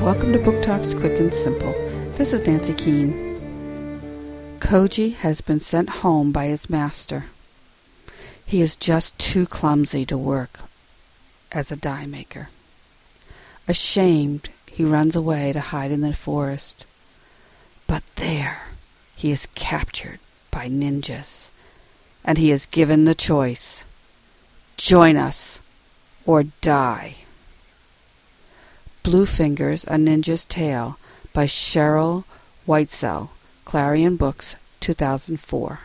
Welcome to Book Talks Quick and Simple. This is Nancy Keene. Koji has been sent home by his master. He is just too clumsy to work as a dye maker. Ashamed, he runs away to hide in the forest. But there, he is captured by ninjas, and he is given the choice join us or die. Blue Fingers, A Ninja's Tale by Cheryl Whitesel, Clarion Books, 2004.